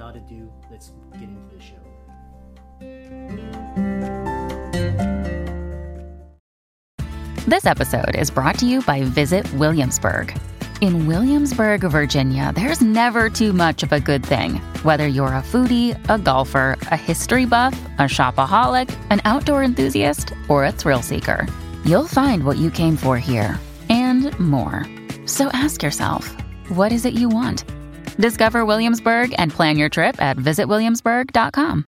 Without ado, let's get into the show. This episode is brought to you by Visit Williamsburg. In Williamsburg, Virginia, there's never too much of a good thing. Whether you're a foodie, a golfer, a history buff, a shopaholic, an outdoor enthusiast, or a thrill seeker, you'll find what you came for here and more. So ask yourself, what is it you want? Discover Williamsburg and plan your trip at visitwilliamsburg.com.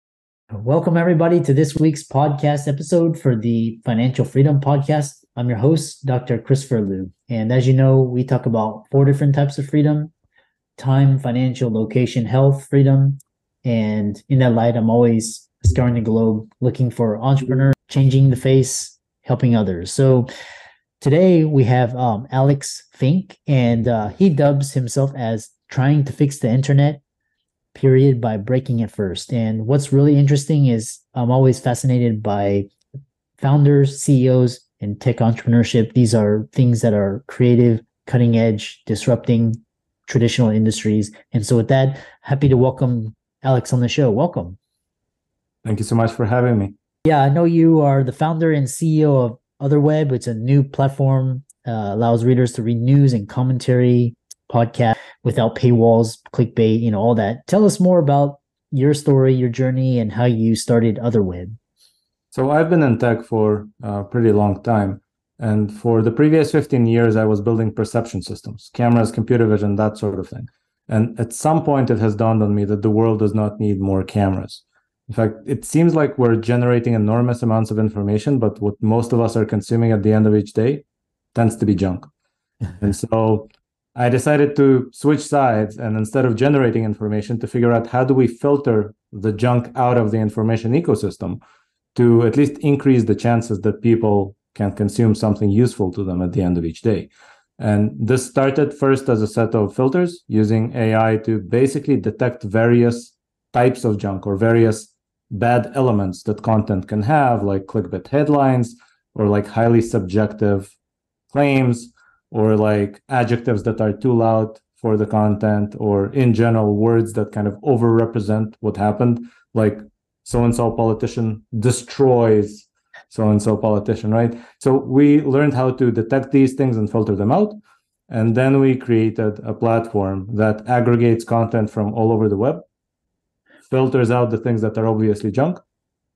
Welcome, everybody, to this week's podcast episode for the Financial Freedom Podcast. I'm your host, Dr. Christopher Loo. And as you know, we talk about four different types of freedom time, financial, location, health, freedom. And in that light, I'm always scouring the globe looking for entrepreneurs, changing the face, helping others. So today we have um, Alex Fink, and uh, he dubs himself as trying to fix the internet period by breaking it first. And what's really interesting is I'm always fascinated by founders, CEOs, and tech entrepreneurship. These are things that are creative, cutting edge, disrupting traditional industries. And so, with that, happy to welcome Alex on the show. Welcome. Thank you so much for having me. Yeah, I know you are the founder and CEO of OtherWeb. It's a new platform uh, allows readers to read news and commentary podcast without paywalls, clickbait, you know, all that. Tell us more about your story, your journey, and how you started OtherWeb. So I've been in tech for a pretty long time. And for the previous 15 years, I was building perception systems, cameras, computer vision, that sort of thing. And at some point, it has dawned on me that the world does not need more cameras. In fact, it seems like we're generating enormous amounts of information, but what most of us are consuming at the end of each day tends to be junk. and so I decided to switch sides and instead of generating information, to figure out how do we filter the junk out of the information ecosystem to at least increase the chances that people can consume something useful to them at the end of each day. And this started first as a set of filters using AI to basically detect various types of junk or various bad elements that content can have, like clickbait headlines or like highly subjective claims or like adjectives that are too loud for the content or in general words that kind of overrepresent what happened. Like so and so politician destroys so and so politician right? So we learned how to detect these things and filter them out. And then we created a platform that aggregates content from all over the web filters out the things that are obviously junk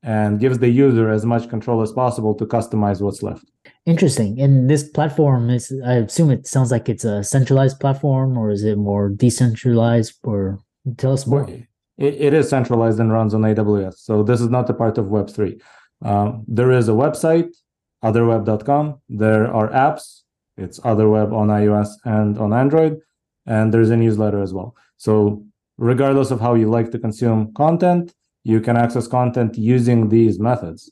and gives the user as much control as possible to customize what's left. Interesting. And this platform is, I assume it sounds like it's a centralized platform, or is it more decentralized? Or tell us more. It, it is centralized and runs on AWS. So this is not a part of Web3. Um, there is a website, otherweb.com. There are apps. It's Otherweb on iOS and on Android. And there's a newsletter as well. So regardless of how you like to consume content, you can access content using these methods.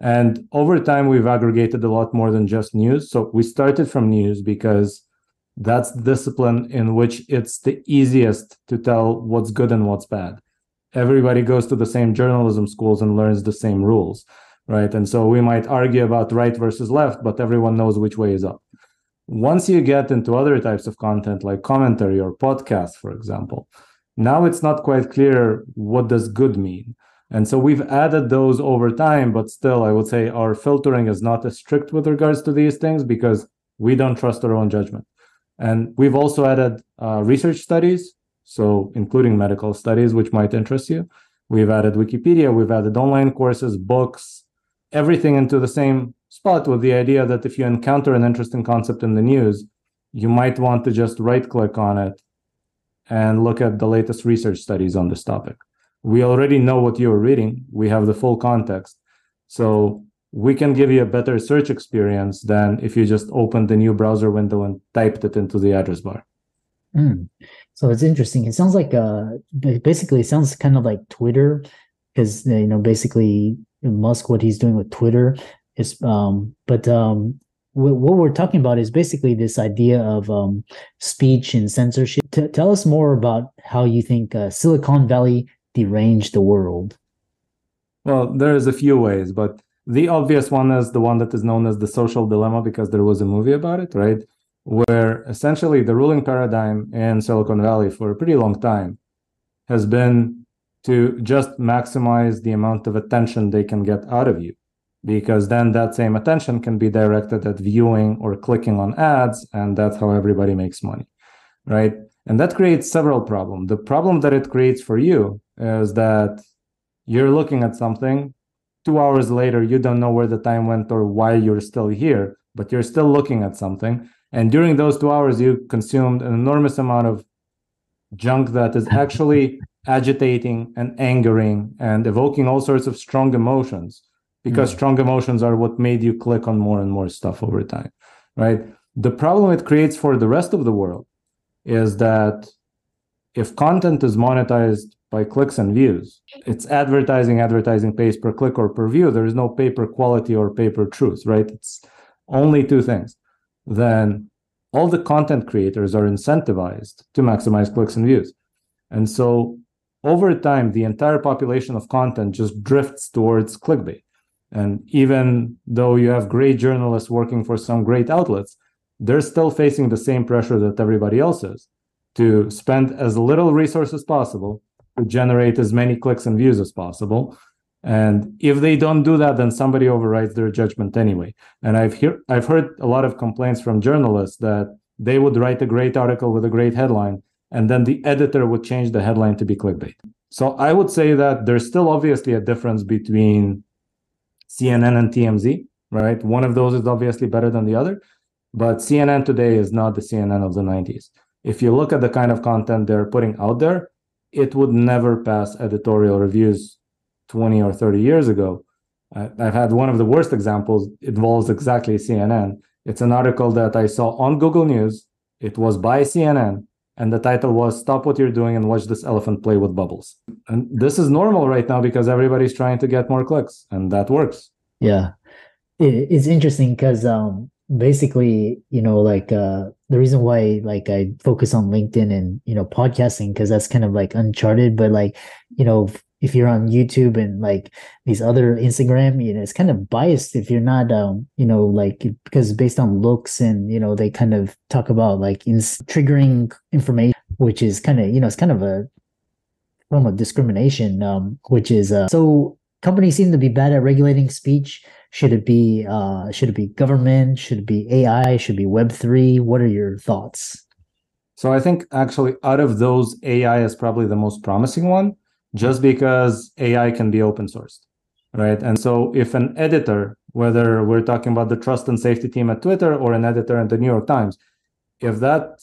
And over time, we've aggregated a lot more than just news. So we started from news because that's the discipline in which it's the easiest to tell what's good and what's bad. Everybody goes to the same journalism schools and learns the same rules, right? And so we might argue about right versus left, but everyone knows which way is up. Once you get into other types of content like commentary or podcast, for example, now it's not quite clear what does good mean. And so we've added those over time, but still, I would say our filtering is not as strict with regards to these things because we don't trust our own judgment. And we've also added uh, research studies, so including medical studies, which might interest you. We've added Wikipedia, we've added online courses, books, everything into the same spot with the idea that if you encounter an interesting concept in the news, you might want to just right click on it and look at the latest research studies on this topic. We already know what you're reading, we have the full context. So we can give you a better search experience than if you just opened the new browser window and typed it into the address bar. Mm. So it's interesting. It sounds like uh basically it sounds kind of like Twitter because you know basically Musk what he's doing with Twitter is um but um what, we're talking about is basically this idea of um speech and censorship. T- tell us more about how you think uh, Silicon Valley deranged the world. Well, there's a few ways, but the obvious one is the one that is known as the social dilemma because there was a movie about it, right? Where essentially the ruling paradigm in Silicon Valley for a pretty long time has been to just maximize the amount of attention they can get out of you because then that same attention can be directed at viewing or clicking on ads and that's how everybody makes money right and that creates several problems the problem that it creates for you is that you're looking at something two hours later you don't know where the time went or why you're still here but you're still looking at something and during those two hours you consumed an enormous amount of junk that is actually agitating and angering and evoking all sorts of strong emotions because mm. strong emotions are what made you click on more and more stuff over time right the problem it creates for the rest of the world is that if content is monetized by clicks and views. It's advertising advertising pays per click or per view. There is no pay per quality or pay per truth right? It's only two things. Then all the content creators are incentivized to maximize clicks and views. And so over time, the entire population of content just drifts towards clickbait. And even though you have great journalists working for some great outlets, they're still facing the same pressure that everybody else is to spend as little resources as possible to generate as many clicks and views as possible. And if they don't do that, then somebody overrides their judgment anyway. And I've hear I've heard a lot of complaints from journalists that they would write a great article with a great headline, and then the editor would change the headline to be clickbait. So I would say that there's still obviously a difference between CNN and TMZ, right? One of those is obviously better than the other, but CNN today is not the CNN of the 90s. If you look at the kind of content they're putting out there, it would never pass editorial reviews 20 or 30 years ago. I've had one of the worst examples it involves exactly CNN. It's an article that I saw on Google News. It was by CNN and the title was stop what you're doing and watch this elephant play with bubbles and this is normal right now because everybody's trying to get more clicks and that works yeah it's interesting because um basically you know like uh the reason why like i focus on linkedin and you know podcasting because that's kind of like uncharted but like you know if you're on YouTube and like these other Instagram, you know, it's kind of biased if you're not, um, you know, like because based on looks and you know they kind of talk about like in triggering information, which is kind of you know it's kind of a form of discrimination, um, which is uh, so companies seem to be bad at regulating speech. Should it be uh, should it be government? Should it be AI? Should it be Web three? What are your thoughts? So I think actually out of those, AI is probably the most promising one just because AI can be open sourced, right? And so if an editor, whether we're talking about the trust and safety team at Twitter or an editor at the New York Times, if that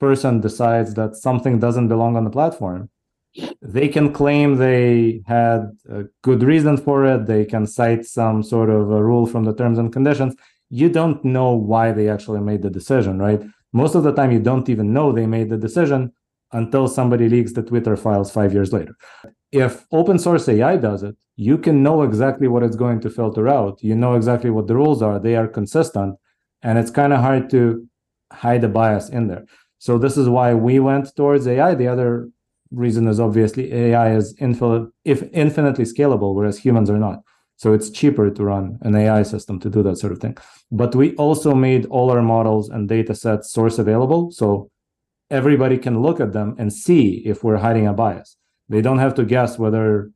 person decides that something doesn't belong on the platform, they can claim they had a good reason for it. They can cite some sort of a rule from the terms and conditions. You don't know why they actually made the decision, right? Most of the time, you don't even know they made the decision until somebody leaks the Twitter files five years later. If open source AI does it, you can know exactly what it's going to filter out. You know exactly what the rules are. They are consistent. And it's kind of hard to hide a bias in there. So this is why we went towards AI. The other reason is obviously AI is infinite, if infinitely scalable, whereas humans are not. So it's cheaper to run an AI system to do that sort of thing. But we also made all our models and data sets source available. So everybody can look at them and see if we're hiding a bias. They don't have to guess whether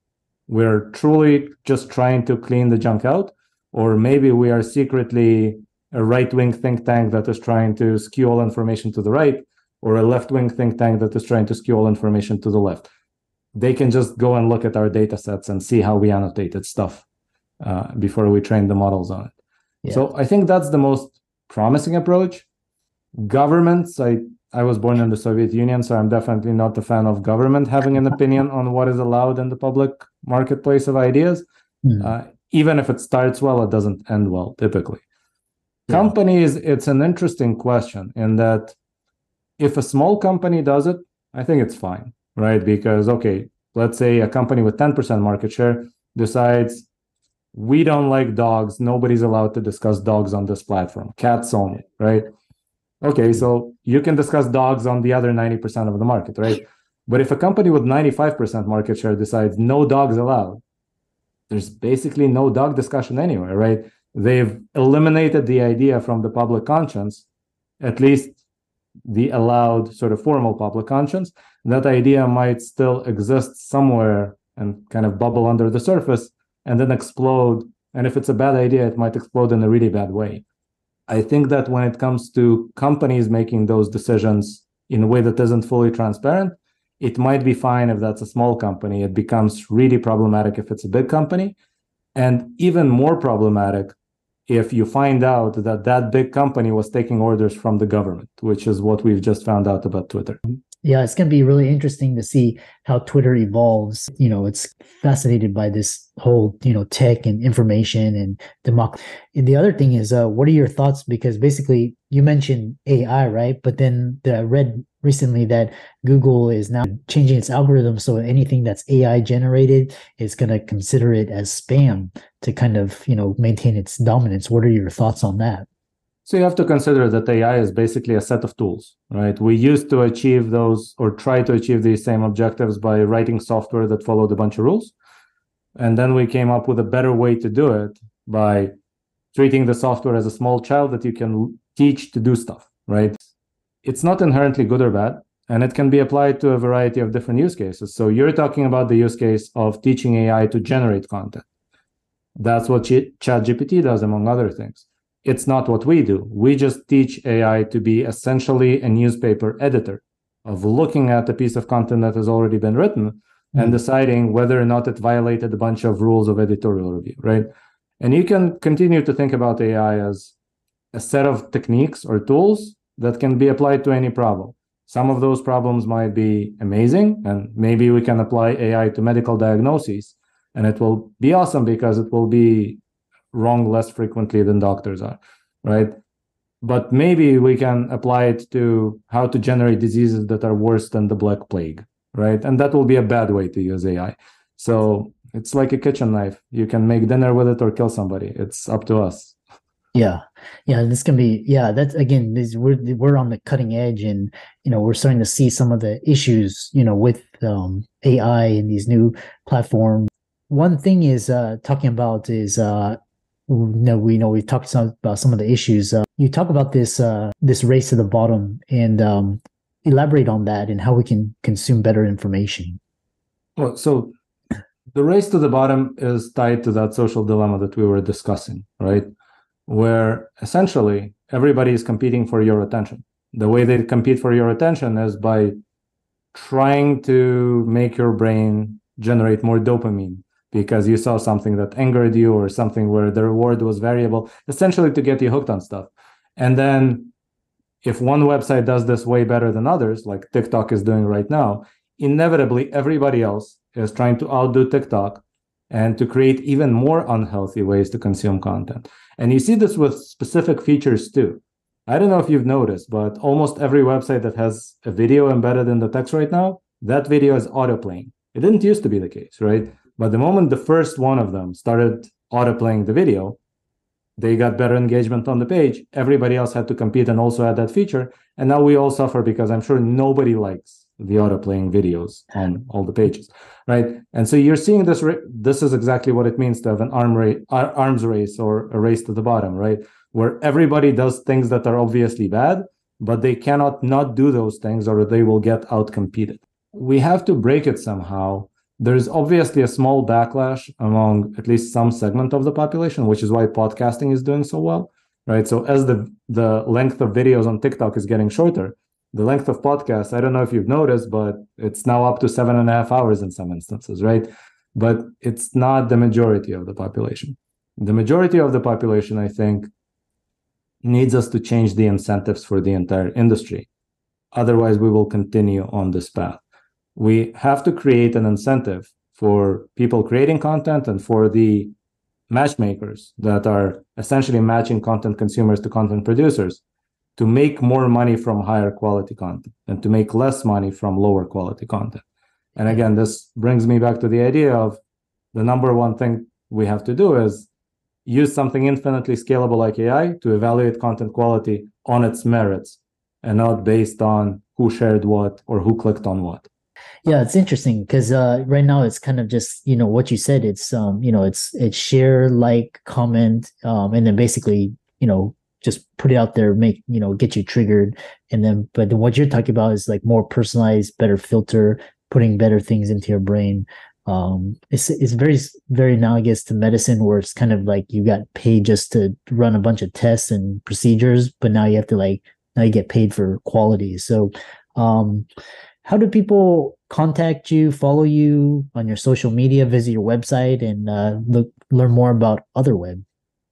we're truly just trying to clean the junk out, or maybe we are secretly a right wing think tank that is trying to skew all information to the right, or a left wing think tank that is trying to skew all information to the left. They can just go and look at our data sets and see how we annotated stuff uh, before we train the models on it. Yeah. So I think that's the most promising approach. Governments, I I was born in the Soviet Union, so I'm definitely not a fan of government having an opinion on what is allowed in the public marketplace of ideas. Mm. Uh, even if it starts well, it doesn't end well typically. Yeah. Companies, it's an interesting question in that if a small company does it, I think it's fine, right? Because, okay, let's say a company with 10% market share decides we don't like dogs. Nobody's allowed to discuss dogs on this platform, cats only, right? Okay, so you can discuss dogs on the other 90% of the market, right? But if a company with 95% market share decides no dogs allowed, there's basically no dog discussion anywhere, right? They've eliminated the idea from the public conscience, at least the allowed sort of formal public conscience. That idea might still exist somewhere and kind of bubble under the surface and then explode. And if it's a bad idea, it might explode in a really bad way. I think that when it comes to companies making those decisions in a way that isn't fully transparent, it might be fine if that's a small company. It becomes really problematic if it's a big company, and even more problematic if you find out that that big company was taking orders from the government, which is what we've just found out about Twitter. Yeah, it's going to be really interesting to see how Twitter evolves. You know, it's fascinated by this whole, you know, tech and information and democracy. And the other thing is, uh, what are your thoughts? Because basically, you mentioned AI, right? But then the, I read recently that Google is now changing its algorithm so anything that's AI generated is going to consider it as spam to kind of, you know, maintain its dominance. What are your thoughts on that? So you have to consider that AI is basically a set of tools, right? We used to achieve those or try to achieve these same objectives by writing software that followed a bunch of rules. And then we came up with a better way to do it by treating the software as a small child that you can teach to do stuff, right? It's not inherently good or bad, and it can be applied to a variety of different use cases. So you're talking about the use case of teaching AI to generate content. That's what ChatGPT does, among other things it's not what we do. We just teach AI to be essentially a newspaper editor of looking at a piece of content that has already been written mm-hmm. and deciding whether or not it violated a bunch of rules of editorial review, right? And you can continue to think about AI as a set of techniques or tools that can be applied to any problem. Some of those problems might be amazing, and maybe we can apply AI to medical diagnoses, and it will be awesome because it will be wrong less frequently than doctors are, right? But maybe we can apply it to how to generate diseases that are worse than the Black Plague, right? And that will be a bad way to use AI. So it's like a kitchen knife. You can make dinner with it or kill somebody. It's up to us. Yeah, yeah, this can be yeah. That's again, we're we're on the cutting edge, and you know we're starting to see some of the issues you know with um, AI and these new platforms. One thing is uh, talking about is uh, know we know we've talked some, about some of the issues. Uh, you talk about this uh, this race to the bottom and um, elaborate on that and how we can consume better information. Well, so the race to the bottom is tied to that social dilemma that we were discussing, right? Where essentially everybody is competing for your attention. The way they compete for your attention is by trying to make your brain generate more dopamine because you saw something that angered you or something where the reward was variable, essentially to get you hooked on stuff. And then if one website does this way better than others, like TikTok is doing right now, inevitably everybody else is trying to outdo TikTok and to create even more unhealthy ways to consume content. And you see this with specific features too. I don't know if you've noticed, but almost every website that has a video embedded in the text right now, that video is autoplaying. It didn't used to be the case, right? But the moment the first one of them started autoplaying the video, they got better engagement on the page. Everybody else had to compete and also add that feature. And now we all suffer because I'm sure nobody likes the autoplaying videos on all the pages, right? And so you're seeing this. this is exactly what it means to have an arm arms race or a race to the bottom, right? Where everybody does things that are obviously bad, but they cannot not do those things or they will get outcompeted. We have to break it somehow there's obviously a small backlash among at least some segment of the population, which is why podcasting is doing so well, right? So as the the length of videos on TikTok is getting shorter, the length of podcasts, I don't know if you've noticed, but it's now up to seven and a half hours in some instances, right? But it's not the majority of the population. The majority of the population, I think, needs us to change the incentives for the entire industry. Otherwise, we will continue on this path we have to create an incentive for people creating content and for the matchmakers that are essentially matching content consumers to content producers to make more money from higher quality content and to make less money from lower quality content. And again, this brings me back to the idea of the number one thing we have to do is use something infinitely scalable like AI to evaluate content quality on its merits and not based on who shared what or who clicked on what. Yeah, it's interesting because uh, right now it's kind of just you know what you said. It's um you know it's it's share, like, comment, um, and then basically you know just put it out there, make you know get you triggered, and then but then what you're talking about is like more personalized, better filter, putting better things into your brain. Um, it's it's very very analogous to medicine, where it's kind of like you got paid just to run a bunch of tests and procedures, but now you have to like now you get paid for quality. So, um, how do people contact you, follow you on your social media, visit your website, and uh, look learn more about OtherWeb?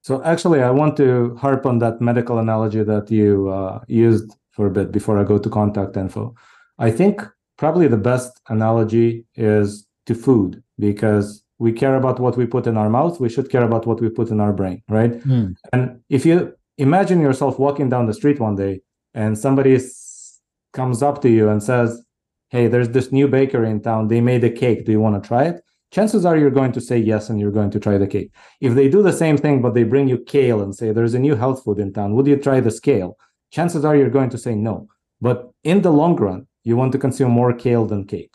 So actually, I want to harp on that medical analogy that you uh, used for a bit before I go to contact info. I think probably the best analogy is to food because we care about what we put in our mouth. We should care about what we put in our brain, right? Mm. And if you imagine yourself walking down the street one day and somebody comes up to you and says, Hey, there's this new bakery in town. They made a cake. Do you want to try it? Chances are you're going to say yes and you're going to try the cake. If they do the same thing, but they bring you kale and say, There's a new health food in town. Would you try the kale? Chances are you're going to say no. But in the long run, you want to consume more kale than cake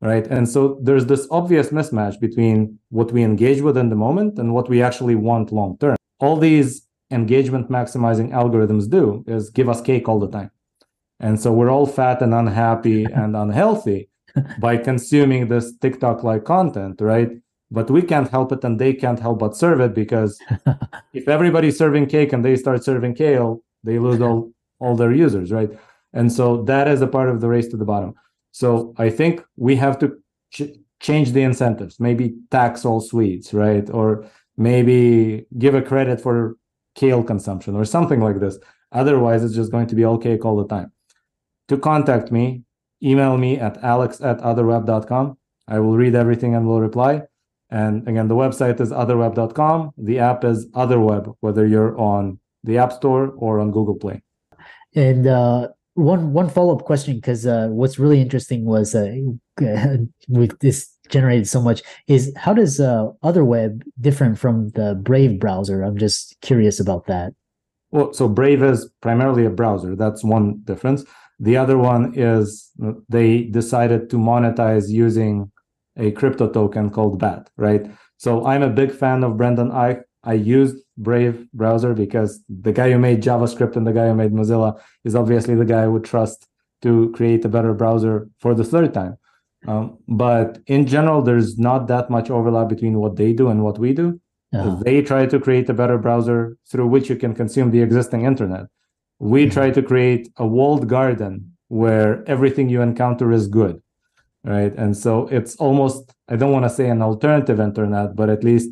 right and so there's this obvious mismatch between what we engage with in the moment and what we actually want long term all these engagement maximizing algorithms do is give us cake all the time and so we're all fat and unhappy and unhealthy by consuming this tiktok like content right but we can't help it and they can't help but serve it because if everybody's serving cake and they start serving kale they lose all all their users right and so that is a part of the race to the bottom. So I think we have to ch- change the incentives, maybe tax all sweets, right? Or maybe give a credit for kale consumption or something like this. Otherwise, it's just going to be all cake all the time. To contact me, email me at alex at otherweb.com. I will read everything and will reply. And again, the website is otherweb.com. The app is Otherweb, whether you're on the App Store or on Google Play. And uh, one one follow up question because uh, what's really interesting was uh, with this generated so much is how does uh, OtherWeb different from the Brave browser? I'm just curious about that. Well, so Brave is primarily a browser. That's one difference. The other one is they decided to monetize using a crypto token called BAT, right? So I'm a big fan of Brendan Eich. I used Brave browser because the guy who made JavaScript and the guy who made Mozilla is obviously the guy I would trust to create a better browser for the third time. Um, but in general, there's not that much overlap between what they do and what we do. Uh-huh. They try to create a better browser through which you can consume the existing internet. We try to create a walled garden where everything you encounter is good, right? And so it's almost, I don't want to say an alternative internet, but at least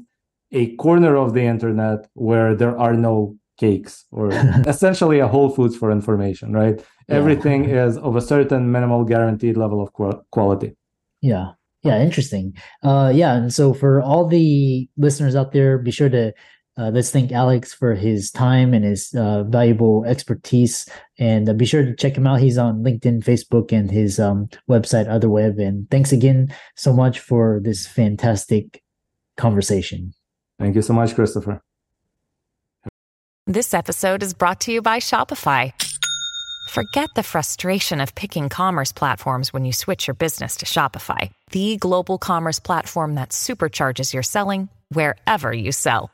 a corner of the internet where there are no cakes or essentially a whole foods for information right yeah. everything is of a certain minimal guaranteed level of quality yeah yeah interesting uh yeah and so for all the listeners out there be sure to uh, let's thank Alex for his time and his uh, valuable expertise. And uh, be sure to check him out. He's on LinkedIn, Facebook, and his um, website, OtherWeb. And thanks again so much for this fantastic conversation. Thank you so much, Christopher. This episode is brought to you by Shopify. Forget the frustration of picking commerce platforms when you switch your business to Shopify, the global commerce platform that supercharges your selling wherever you sell.